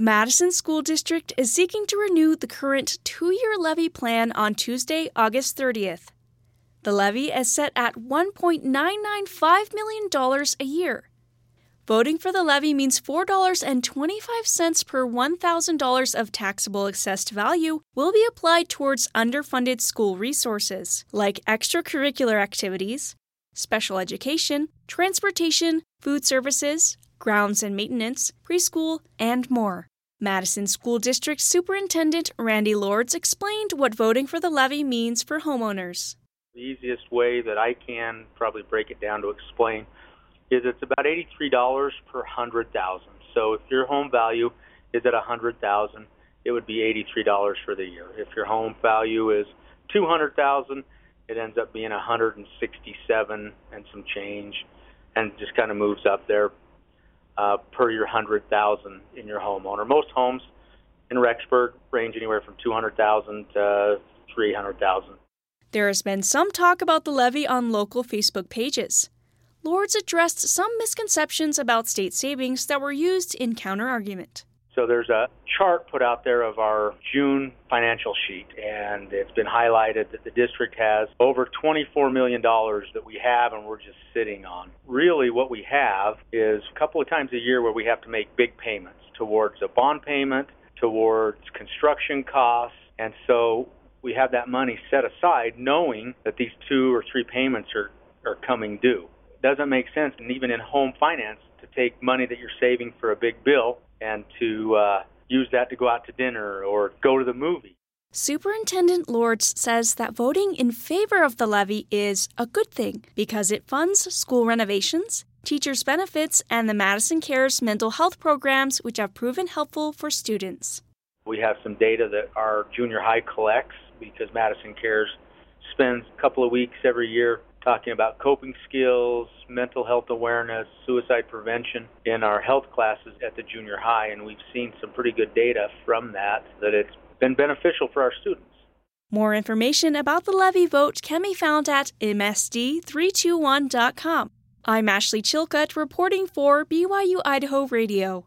The Madison School District is seeking to renew the current two year levy plan on Tuesday, August 30th. The levy is set at $1.995 million a year. Voting for the levy means $4.25 per $1,000 of taxable assessed value will be applied towards underfunded school resources, like extracurricular activities, special education, transportation, food services, grounds and maintenance, preschool, and more. Madison School District Superintendent Randy Lords explained what voting for the levy means for homeowners. The easiest way that I can probably break it down to explain is it's about $83 per 100,000. So if your home value is at 100,000, it would be $83 for the year. If your home value is 200,000, it ends up being 167 and some change and just kind of moves up there uh, per your 100,000 in your homeowner. Most homes in Rexburg range anywhere from 200,000 to 300,000. There has been some talk about the levy on local Facebook pages. Lords addressed some misconceptions about state savings that were used in counterargument. So there's a chart put out there of our June financial sheet, and it's been highlighted that the district has over $24 million that we have and we're just sitting on. Really, what we have is a couple of times a year where we have to make big payments towards a bond payment, towards construction costs, and so we have that money set aside knowing that these two or three payments are, are coming due It doesn't make sense, and even in home finance, to take money that you're saving for a big bill and to uh, use that to go out to dinner or go to the movie. Superintendent Lords says that voting in favor of the levy is a good thing because it funds school renovations, teachers' benefits, and the Madison Cares mental health programs, which have proven helpful for students. We have some data that our junior high collects because Madison Cares spends a couple of weeks every year talking about coping skills, mental health awareness, suicide prevention in our health classes at the junior high, and we've seen some pretty good data from that that it's been beneficial for our students. More information about the levy vote can be found at msd321.com. I'm Ashley Chilcutt reporting for BYU Idaho Radio.